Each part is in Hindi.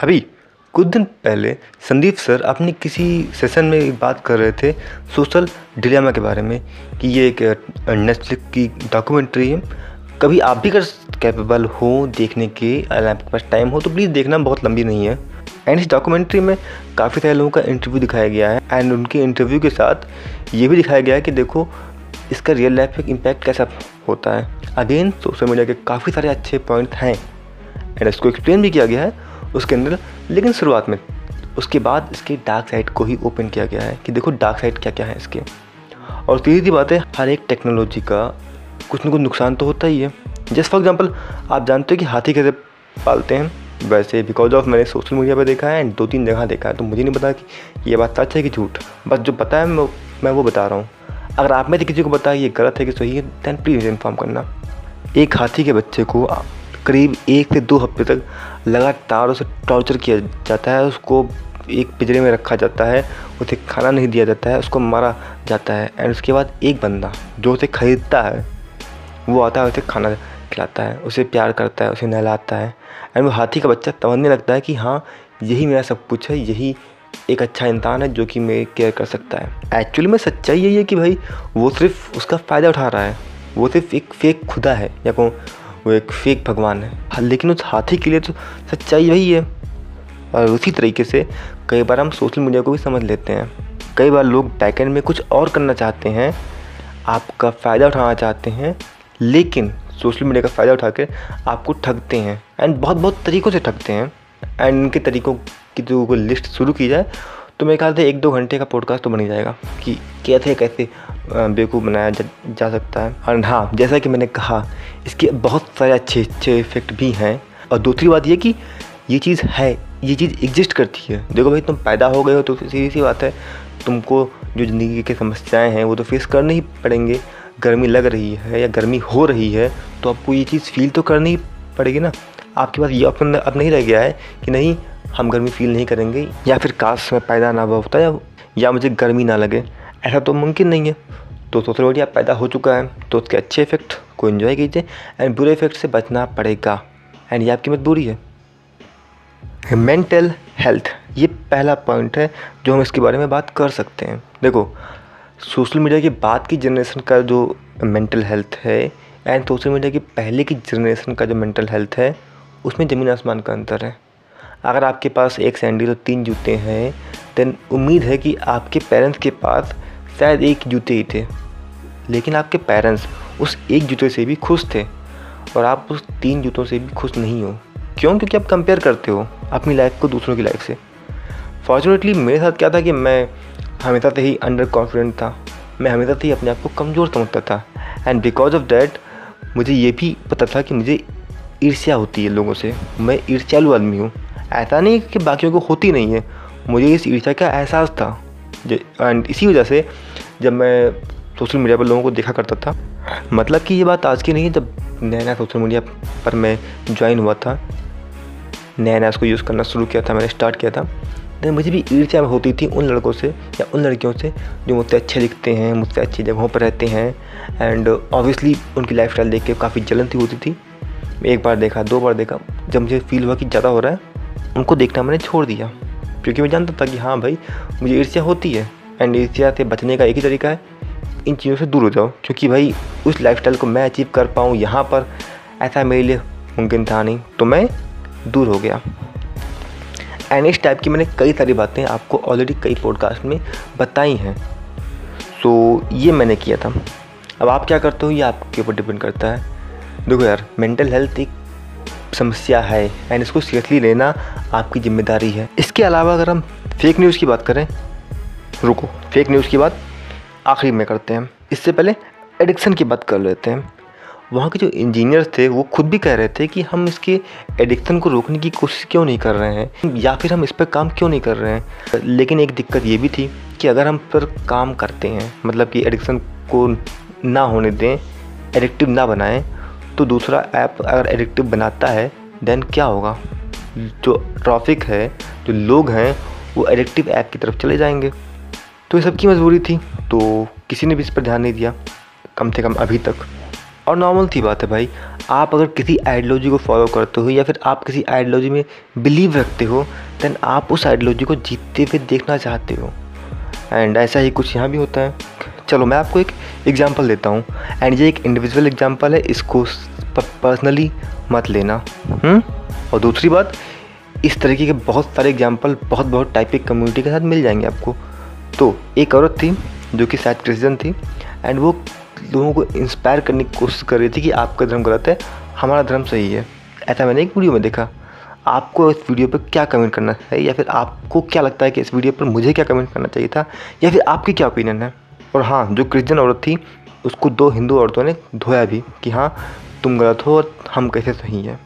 अभी, कुछ दिन पहले संदीप सर अपनी किसी सेशन में बात कर रहे थे सोशल डिलेमा के बारे में, कि ये एक नेटफ्लिक्स की डॉक्यूमेंट्री है। कभी आप भी अगर कैपेबल हो देखने के, अगर आपके पास टाइम हो तो प्लीज़ देखना, बहुत लंबी नहीं है। एंड इस डॉक्यूमेंट्री में काफ़ी सारे लोगों का इंटरव्यू दिखाया गया है। एंड उनके इंटरव्यू के साथ ये भी दिखाया गया है कि देखो, इसका रियल लाइफ में इम्पैक्ट कैसा होता है। अगेन सोशल मीडिया के काफ़ी सारे अच्छे पॉइंट हैं। एंड इसको एक्सप्लेन भी किया गया है उसके अंदर। लेकिन शुरुआत में, उसके बाद इसके डार्क साइड को ही ओपन किया गया है कि देखो डार्क साइड क्या क्या है इसके। और सीधी सी बात है, हर एक टेक्नोलॉजी का कुछ ना कुछ नुकसान तो होता ही है। जैसे फॉर एग्ज़ाम्पल आप जानते हो कि हाथी कैसे पालते हैं? वैसे बिकॉज़ ऑफ़ मैंने सोशल मीडिया पर देखा है एंड दो तीन जगह देखा है तो मुझे नहीं पता कि ये बात सच है कि झूठ। बस जो पता है, मैं मैं वो बता रहा हूँ। अगर आप में से किसी को है ये गलत है कि सही है दैन प्लीज़ इन्फॉर्म करना। एक हाथी के बच्चे को करीब एक से दो हफ़्ते तक लगातार उसे टॉर्चर किया जाता है, उसको एक पिंजरे में रखा जाता है, उसे खाना नहीं दिया जाता है, उसको मारा जाता है एंड उसके बाद एक बंदा जो उसे ख़रीदता है, वो आता है उसे खाना खिलाता है, उसे प्यार करता है, उसे नहलाता है एंड वो हाथी का बच्चा समझने लगता है कि हाँ यही मेरा सब कुछ है, यही एक अच्छा इंसान है जो कि मैं केयर कर सकता है। एक्चुअली में सच्चाई यही है कि भाई, वो सिर्फ़ उसका फ़ायदा उठा रहा है, वो सिर्फ़ एक फेक खुदा है, या को वो एक फेक भगवान है। हाँ, लेकिन उस हाथी के लिए तो सच्चाई यही है। और उसी तरीके से कई बार हम सोशल मीडिया को भी समझ लेते हैं। कई बार लोग बैकेंड में कुछ और करना चाहते हैं आपका फ़ायदा उठाना चाहते हैं लेकिन सोशल मीडिया का फ़ायदा उठा कर आपको ठगते हैं। एंड बहुत बहुत तरीक़ों से ठगते हैं। एंड इनके तरीक़ों की जो लिस्ट शुरू की जाए तो मेरे ख्याल से एक दो घंटे का पॉडकास्ट तो बन ही जाएगा कि कैसे कैसे बेवकूफ़ बनाया जा, जा सकता है। और हाँ जैसा कि मैंने कहा इसके बहुत सारे अच्छे अच्छे इफ़ेक्ट भी हैं। और दूसरी बात यह कि ये चीज़ है ये चीज़ एग्जिस्ट करती है। देखो भाई तुम पैदा हो गए हो तो सीधी सी बात है तुमको जो ज़िंदगी की समस्याएँ हैं वो तो फेस करने ही पड़ेंगे। गर्मी लग रही है या गर्मी हो रही है तो आपको ये चीज़ फील तो करनी ही पड़ेगी ना। आपके पास ये ऑप्शन अब नहीं रह गया है कि नहीं हम गर्मी फील नहीं करेंगे या फिर काश में पैदा ना होता या या मुझे गर्मी ना लगे। ऐसा तो मुमकिन नहीं है। तो सोशल मीडिया पैदा हो चुका है। तो उसके अच्छे इफ़ेक्ट को इन्जॉय कीजिए एंड बुरे इफ़ेक्ट से बचना पड़ेगा। एंड ये आपकी मजबूरी है। मेंटल हेल्थ ये पहला पॉइंट है जो हम इसके बारे में बात कर सकते हैं। देखो सोशल मीडिया के बाद की जनरेशन का जो मेंटल हेल्थ है एंड सोशल मीडिया की पहले की जनरेशन का जो मेंटल हेल्थ है, उसमें ज़मीन आसमान का अंतर है। अगर आपके पास एक सैंडल और तीन जूते हैं देन उम्मीद है कि आपके पेरेंट्स के पास शायद एक जूते ही थे। लेकिन आपके पेरेंट्स उस एक जूते से भी खुश थे और आप उस तीन जूतों से भी खुश नहीं हो। क्यों? क्योंकि आप कंपेयर करते हो अपनी लाइफ को दूसरों की लाइफ से। फॉर्चुनेटली मेरे साथ क्या था कि मैं हमेशा से ही अंडर कॉन्फिडेंट था। मैं हमेशा से ही अपने आप को कमज़ोर समझता था। एंड बिकॉज़ ऑफ़ डैट मुझे ये भी पता था कि मुझे ईर्ष्या होती है लोगों से। मैं ईर्ष्यालु आदमी हूँ। ऐसा नहीं कि बाकियों को होती नहीं है। मुझे इस ईर्ष्या का एहसास था। एंड इसी वजह से जब मैं सोशल मीडिया पर लोगों को देखा करता था। मतलब कि ये बात आज की नहीं जब नया नया सोशल मीडिया पर मैं ज्वाइन हुआ था। नया नया उसको यूज़ करना शुरू किया था, मैंने स्टार्ट किया था। तो मुझे भी ईर्ष्या होती थी उन लड़कों से या उन लड़कियों से जो मुझसे अच्छे दिखते हैं, मुझसे अच्छी जगहों पर रहते हैं। एंड ऑब्वियसली उनकी लाइफ स्टाइल देख के काफ़ी जलन थी होती थी। एक बार देखा, दो बार देखा, जब मुझे फील हुआ कि ज़्यादा हो रहा है, उनको देखना मैंने छोड़ दिया। क्योंकि मैं जानता था कि हाँ भाई, मुझे ईर्ष्या होती है। एंड ईर्ष्या से बचने का एक ही तरीका है, इन चीज़ों से दूर हो जाओ। क्योंकि भाई, उस लाइफ को मैं अचीव कर पाऊँ यहाँ पर, ऐसा मेरे लिए मुमकिन था नहीं। तो मैं दूर हो गया। एंड इस टाइप की मैंने कई सारी बातें आपको ऑलरेडी कई पॉडकास्ट में बताई हैं। सो ये मैंने किया था। अब आप क्या करते हो? ये आपके ऊपर डिपेंड करता है। देखो यार मेंटल हेल्थ एक समस्या है। एंड इसको सीरियसली लेना आपकी ज़िम्मेदारी है। इसके अलावा अगर हम फेक न्यूज़ की बात करें रुको फेक न्यूज़ की बात आखिरी में करते हैं। इससे पहले एडिक्शन की बात कर लेते हैं। वहाँ के जो इंजीनियर्स थे, वो खुद भी कह रहे थे कि हम इसके एडिक्शन को रोकने की कोशिश क्यों नहीं कर रहे हैं, या फिर हम इस पर काम क्यों नहीं कर रहे हैं। लेकिन एक दिक्कत ये भी थी कि अगर हम पर काम करते हैं मतलब कि एडिक्शन को ना होने दें एडिक्टिव ना बनाएँ तो दूसरा ऐप अगर एडिक्टिव बनाता है देन क्या होगा? जो ट्रॉफिक है, जो लोग हैं, वो एडिक्टिव ऐप की तरफ़ चले जाएँगे। तो ये सबकी मजबूरी थी तो किसी ने भी इस पर ध्यान नहीं दिया, कम से कम अभी तक। और नॉर्मल थी बात है भाई, आप अगर किसी आइडियोलॉजी को फॉलो करते हो या फिर आप किसी आइडियोलॉजी में बिलीव रखते हो देन आप उस आइडियोलॉजी को जीतते हुए देखना चाहते हो। एंड ऐसा ही कुछ यहाँ भी होता है। चलो, मैं आपको एक एग्जांपल देता हूँ। एंड ये एक इंडिविजुअल एग्जांपल है, इसको पर्सनली मत लेना। हुँ? और दूसरी बात, इस तरीके के बहुत सारे एग्ज़ाम्पल बहुत बहुत टाइप की कम्युनिटी के साथ मिल जाएँगे आपको। तो एक औरत थी जो कि शायद क्रिश्चियन थी एंड वो लोगों को इंस्पायर करने की कोशिश कर रही थी कि आपका धर्म गलत है, हमारा धर्म सही है। ऐसा मैंने एक वीडियो में देखा। आपको इस वीडियो पर क्या कमेंट करना चाहिए, या फिर आपको क्या लगता है कि इस वीडियो पर मुझे क्या कमेंट करना चाहिए था, या फिर आपकी क्या ओपिनियन है? और हाँ जो क्रिश्चियन औरत थी, उसको दो हिंदू औरतों ने धोया भी कि हाँ तुम गलत हो और हम कैसे सही हैं।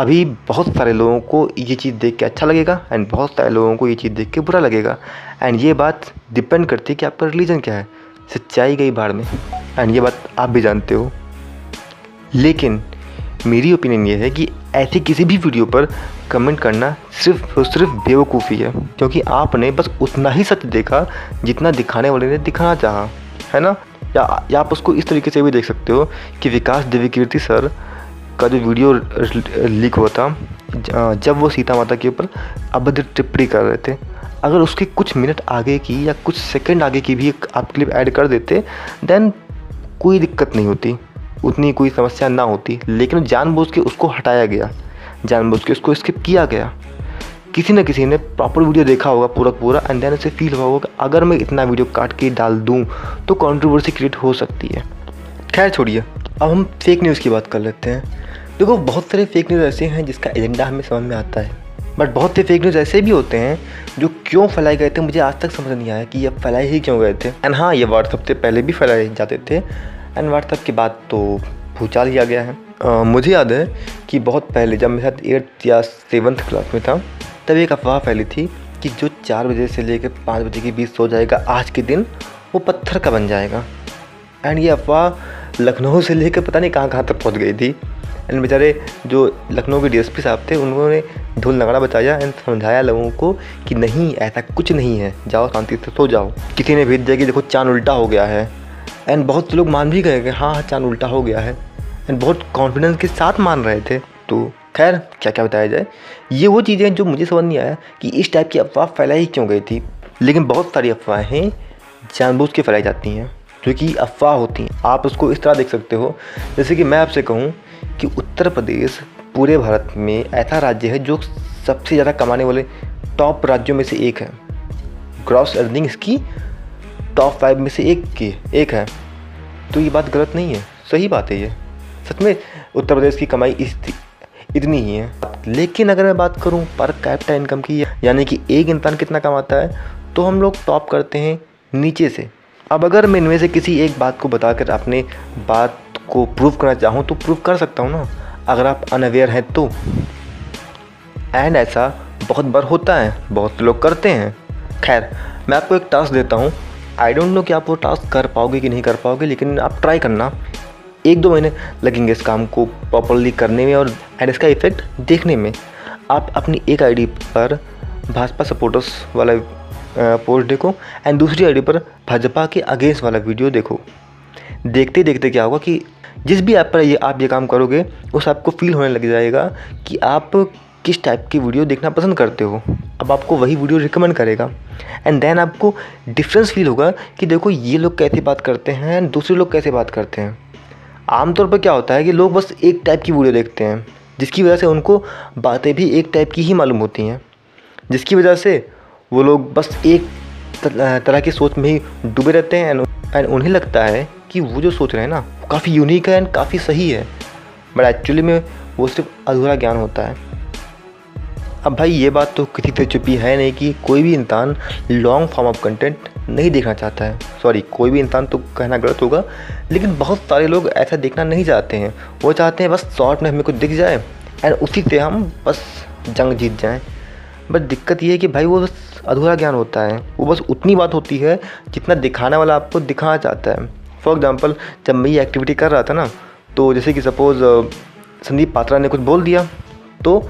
अभी बहुत सारे लोगों को ये चीज़ देख के अच्छा लगेगा एंड बहुत सारे लोगों को ये चीज़ देख के बुरा लगेगा। एंड ये बात डिपेंड करती है कि आपका रिलीजन क्या है सच्चाई गई बाढ़ में। एंड ये बात आप भी जानते हो। लेकिन मेरी ओपिनियन ये है कि ऐसी किसी भी वीडियो पर कमेंट करना सिर्फ़ और सिर्फ़ बेवकूफ़ी है क्योंकि आपने बस उतना ही सच देखा जितना दिखाने वाले ने दिखाना चाहा है ना? या, या आप उसको इस तरीके से भी देख सकते हो कि विकास देवीकीर्ति सर का जो वीडियो लीक हुआ था जब वो सीता माता के ऊपर अभद्र टिप्पणी कर रहे थे, अगर उसके कुछ मिनट आगे की या कुछ सेकंड आगे की भी एक आप क्लिप ऐड कर देते देन कोई दिक्कत नहीं होती, उतनी कोई समस्या ना होती, लेकिन जानबूझ के उसको हटाया गया, जानबूझ के उसको स्किप किया गया। किसी न किसी ने प्रॉपर वीडियो देखा होगा पूरा पूरा एंड देन उसे फील हुआ होगा अगर मैं इतना वीडियो काट के डाल दूँ तो कंट्रोवर्सी क्रिएट हो सकती है। खैर छोड़िए, अब हम फेक न्यूज़ की बात कर लेते हैं। देखो बहुत सारे फेक न्यूज़ ऐसे हैं जिसका एजेंडा हमें समझ में आता है। बट बहुत से फेक न्यूज़ ऐसे भी होते हैं जो क्यों फैलाए गए थे मुझे आज तक समझ नहीं आया कि ये फैलाए ही क्यों गए थे। एंड हाँ ये व्हाट्सअप से पहले भी फैलाए जाते थे। एंड व्हाट्सअप के बाद तो भूचाल आ गया है। आ, मुझे याद है कि बहुत पहले जब मेरे साथ एट्थ या सेवन्थ क्लास में था तब एक अफवाह फैली थी कि जो चार बजे से लेकर पाँच बजे के बीच सो जाएगा आज के दिन वो पत्थर का बन जाएगा। एंड ये अफवाह लखनऊ से लेकर पता नहीं कहाँ कहाँ तक पहुँच गई थी। एंड बेचारे जो लखनऊ के डीएसपी साहब थे, उन्होंने ढोल नगड़ा बचाया एंड समझाया लोगों को कि नहीं, ऐसा कुछ नहीं है। जाओ शांति से सो जाओ। किसी ने भेज दिया कि देखो चाँद उल्टा हो गया है। एंड बहुत लोग मान भी गए कि हाँ हाँ चाँद उल्टा हो गया है। एंड बहुत कॉन्फिडेंस के साथ मान रहे थे। तो खैर क्या क्या बताया जाए। ये वो चीज़ें जो मुझे समझ नहीं आया कि इस टाइप की अफवाह फैलाई क्यों गई थी। लेकिन बहुत सारी अफवाहें जानबूझ के फैलाई जाती हैं। जो कि अफवाह होती हैं। आप उसको इस तरह देख सकते हो, जैसे कि मैं आपसे कहूँ कि उत्तर प्रदेश पूरे भारत में ऐसा राज्य है जो सबसे ज़्यादा कमाने वाले टॉप राज्यों में से एक है। ग्रॉस अर्निंग इसकी टॉप फाइव में से एक की, एक है। तो ये बात गलत नहीं है, सही बात है ये। सच में उत्तर प्रदेश की कमाई इस इतनी ही है। लेकिन अगर मैं बात करूँ पर कैपिटा इनकम की, यानी कि एक इंसान कितना कमाता है तो हम लोग टॉप करते हैं नीचे से। अब अगर मैं इनमें से किसी एक बात को बताकर अपने बात को प्रूव करना चाहूँ तो प्रूव कर सकता हूँ ना। अगर आप अनअवेयर हैं तो। एंड ऐसा बहुत बार होता है, बहुत लोग करते हैं। खैर, मैं आपको एक टास्क देता हूँ। आई डोंट नो कि आप वो टास्क कर पाओगे कि नहीं कर पाओगे, लेकिन आप ट्राई करना। एक दो महीने लगेंगे इस काम को प्रॉपरली करने में और एंड इसका इफ़ेक्ट देखने में। आप अपनी एक आईडी पर भाजपा सपोर्टर्स वाला पोस्ट देखो। एंड दूसरी आईडी पर भाजपा के अगेंस्ट वाला वीडियो देखो। देखते देखते क्या होगा कि जिस भी ऐप पर ये आप ये काम करोगे, उस आपको फील होने लग जाएगा कि आप किस टाइप की वीडियो देखना पसंद करते हो। अब आपको वही वीडियो रिकमेंड करेगा। एंड देन आपको डिफरेंस फील होगा कि देखो, ये लोग कैसे बात करते हैं एंड दूसरे लोग कैसे बात करते हैं। आमतौर पर क्या होता है कि लोग बस एक टाइप की वीडियो देखते हैं, जिसकी वजह से उनको बातें भी एक टाइप की ही मालूम होती हैं। जिसकी वजह से वो लोग बस एक तरह की सोच में ही डूबे रहते हैं एंड उन्हें लगता है कि वो जो सोच रहे हैं ना काफ़ी यूनिक है एंड काफ़ी सही है। बट एक्चुअली में वो सिर्फ़ अधूरा ज्ञान होता है। अब भाई ये बात तो किसी से चुपी है नहीं कि कोई भी इंसान लॉन्ग फॉर्म ऑफ़ कंटेंट नहीं देखना चाहता है। सॉरी कोई भी इंसान तो कहना गलत होगा, लेकिन बहुत सारे लोग ऐसा देखना नहीं चाहते हैं। वो चाहते हैं बस शॉर्ट में हमें कुछ दिख जाए एंड उसी से हम बस जंग जीत जाएँ। बट दिक्कत ये है कि भाई वो बस अधूरा ज्ञान होता है। वो बस उतनी बात होती है जितना दिखाने वाला आपको दिखाना चाहता है। फॉर एग्ज़ाम्पल जब मैं ये एक्टिविटी कर रहा था ना तो जैसे कि सपोज़ संदीप पात्रा ने कुछ बोल दिया तो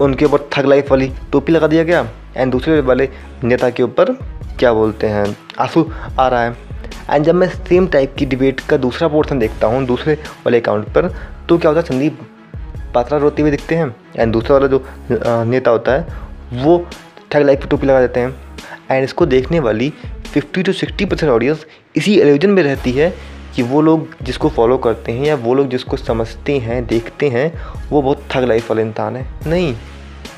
उनके ऊपर थग लाइफ वाली टोपी लगा दिया गया एंड दूसरे वाले नेता के ऊपर क्या बोलते हैं, आँसू आ रहा है। एंड जब मैं सेम टाइप की डिबेट का दूसरा पोर्सन देखता हूँ, दूसरे वाले अकाउंट पर तो क्या होता है, संदीप पात्रा रोते हुए दिखते हैं एंड दूसरा वाला जो नेता होता है वो ठग लाइफ टोपी लगा देते हैं। एंड इसको देखने वाली 50 टू 60 परसेंट ऑडियंस इसी एल्यूजन में रहती है कि वो लोग जिसको फॉलो करते हैं या वो लोग जिसको समझते हैं, देखते हैं, वो बहुत थग लाइफ वाले इंसान है। नहीं,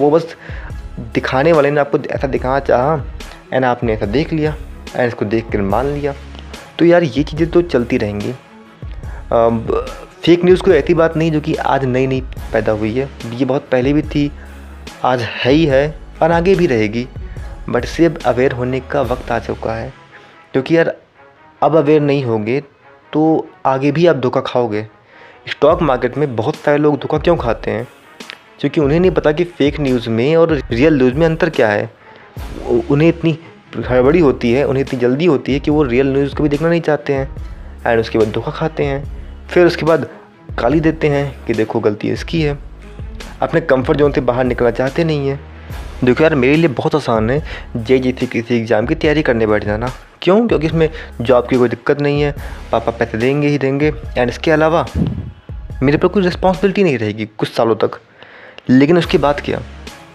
वो बस दिखाने वाले ने आपको ऐसा दिखाना चाहा एंड आपने ऐसा देख लिया एंड इसको देख कर मान लिया। तो यार ये चीज़ें तो चलती रहेंगी। फेक न्यूज़ कोई ऐसी बात नहीं जो कि आज नई नई पैदा हुई है। ये बहुत पहले भी थी, आज है ही है। और आगे भी रहेगी। बट इससे अब अवेयर होने का वक्त आ चुका है। क्योंकि यार, अब अवेयर नहीं होगे तो आगे भी आप धोखा खाओगे। स्टॉक मार्केट में बहुत सारे लोग धोखा क्यों खाते हैं? क्योंकि उन्हें नहीं पता कि फ़ेक न्यूज़ में और रियल न्यूज़ में अंतर क्या है। उन्हें इतनी हड़बड़ी होती है, उन्हें इतनी जल्दी होती है कि वो रियल न्यूज़ को भी देखना नहीं चाहते हैं। एंड उसके बाद धोखा खाते हैं। फिर उसके बाद गाली देते हैं कि देखो गलती इसकी है। अपने कंफर्ट जोन से बाहर निकलना चाहते नहीं हैं। देखो यार, मेरे लिए बहुत आसान है। जे जी थी किसी एग्ज़ाम की तैयारी करने बैठ जाना क्यों? क्योंकि इसमें जॉब की कोई दिक्कत नहीं है। पापा पैसे देंगे ही देंगे। एंड इसके अलावा, मेरे पर कोई रिस्पॉन्सिबिलिटी नहीं रहेगी कुछ सालों तक। लेकिन उसके बाद क्या?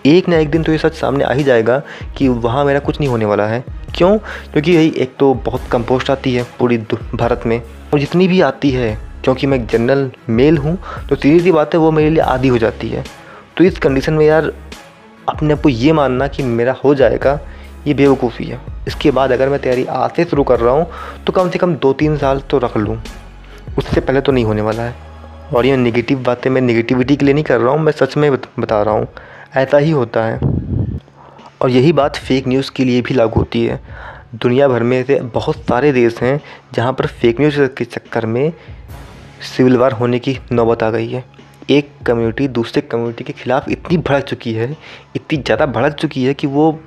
एक ना एक दिन तो ये सच सामने आ ही जाएगा कि वहाँ मेरा कुछ नहीं होने वाला है। क्यों? क्योंकि यही एक तो बहुत कम पोस्ट आती है पूरी भारत में। और जितनी भी आती है, क्योंकि मैं जनरल मेल हूँ तो सीधी सी बात है वो मेरे लिए आधी हो जाती है। तो इस कंडीशन में यार अपने आप को ये मानना कि मेरा हो जाएगा, ये बेवकूफ़ी है। इसके बाद अगर मैं तैयारी आज से शुरू कर रहा हूँ तो कम से कम दो तीन साल तो रख लूँ। उससे पहले तो नहीं होने वाला है। और ये नेगेटिव बातें मैं नेगेटिविटी के लिए नहीं कर रहा हूँ, मैं सच में बता रहा हूँ। ऐसा ही होता है। और यही बात फेक न्यूज़ के लिए भी लागू होती है। दुनिया भर में ऐसे बहुत सारे देश हैं, जहाँ पर फेक न्यूज़ के चक्कर में सिविल वार होने की नौबत आ गई है। एक कम्युनिटी दूसरे कम्युनिटी के ख़िलाफ़ इतनी भड़क चुकी है, इतनी ज़्यादा भड़क चुकी है कि वो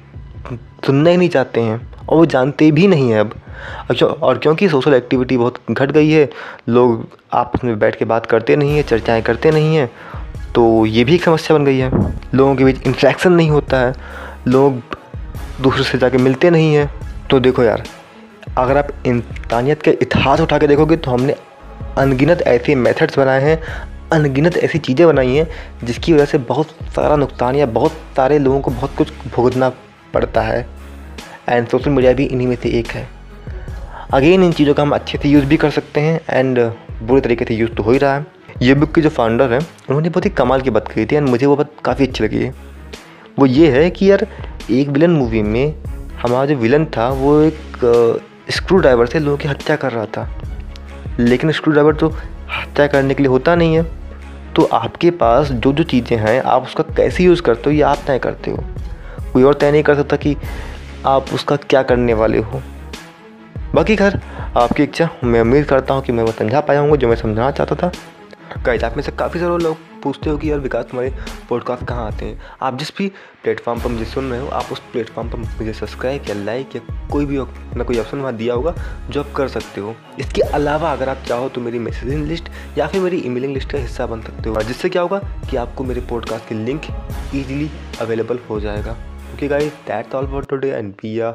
सुनना ही नहीं चाहते हैं और वो जानते भी नहीं हैं अब। अच्छा और क्योंकि सोशल एक्टिविटी बहुत घट गई है, लोग आपस में बैठ के बात करते नहीं हैं, चर्चाएँ करते नहीं हैं तो ये भी एक समस्या बन गई है। लोगों के बीच इंट्रैक्शन नहीं होता है, लोग दूसरे से जाके मिलते नहीं हैं। तो देखो यार, अगर आप इंसानियत के इतिहास उठा के देखोगे तो हमने अनगिनत ऐसे मेथड्स बनाए हैं अनगिनत ऐसी चीज़ें बनाई हैं, जिसकी वजह से बहुत सारा नुकसान या बहुत सारे लोगों को बहुत कुछ भुगतना पड़ता है। एंड सोशल मीडिया भी इन्हीं में से एक है। अगेन इन चीज़ों का हम अच्छे से यूज़ भी कर सकते हैं एंड बुरे तरीके से यूज़ तो हो ही रहा है। ये बुक के जो फाउंडर हैं, उन्होंने बहुत ही कमाल की बात कही थी एंड मुझे वो बात काफ़ी अच्छी लगी है। वो ये है कि यार, एक विलन मूवी में हमारा जो विलन था, वो एक स्क्रू ड्राइवर से लोगों की हत्या कर रहा था। लेकिन स्क्रू ड्राइवर तो हत्या करने के लिए होता नहीं है। तो आपके पास जो जो चीज़ें हैं, आप उसका कैसे यूज़ करते हो ये आप तय करते हो? कोई और तय नहीं कर सकता कि आप उसका क्या करने वाले हो। बाकी खैर, आपकी इच्छा, मैं उम्मीद करता हूँ कि मैं वो समझा पाया हूँ जो मैं समझाना चाहता था। गाइस आप में से काफ़ी सारे लोग पूछते हो कि यार विकास, तुम्हारे पॉडकास्ट कहाँ आते हैं? आप जिस भी प्लेटफॉर्म पर मुझे सुन रहे हो, आप उस प्लेटफॉर्म पर मुझे सब्सक्राइब या लाइक या कोई भी ना कोई ऑप्शन वहाँ दिया होगा, जो आप कर सकते हो। इसके अलावा अगर आप चाहो तो मेरी मैसेजिंग लिस्ट या फिर मेरी ईमेलिंग लिस्ट का हिस्सा बन सकते हो। जिससे क्या होगा कि आपको मेरे पॉडकास्ट की लिंक ईजिली अवेलेबल हो जाएगा। Okay guys that's all for today and be a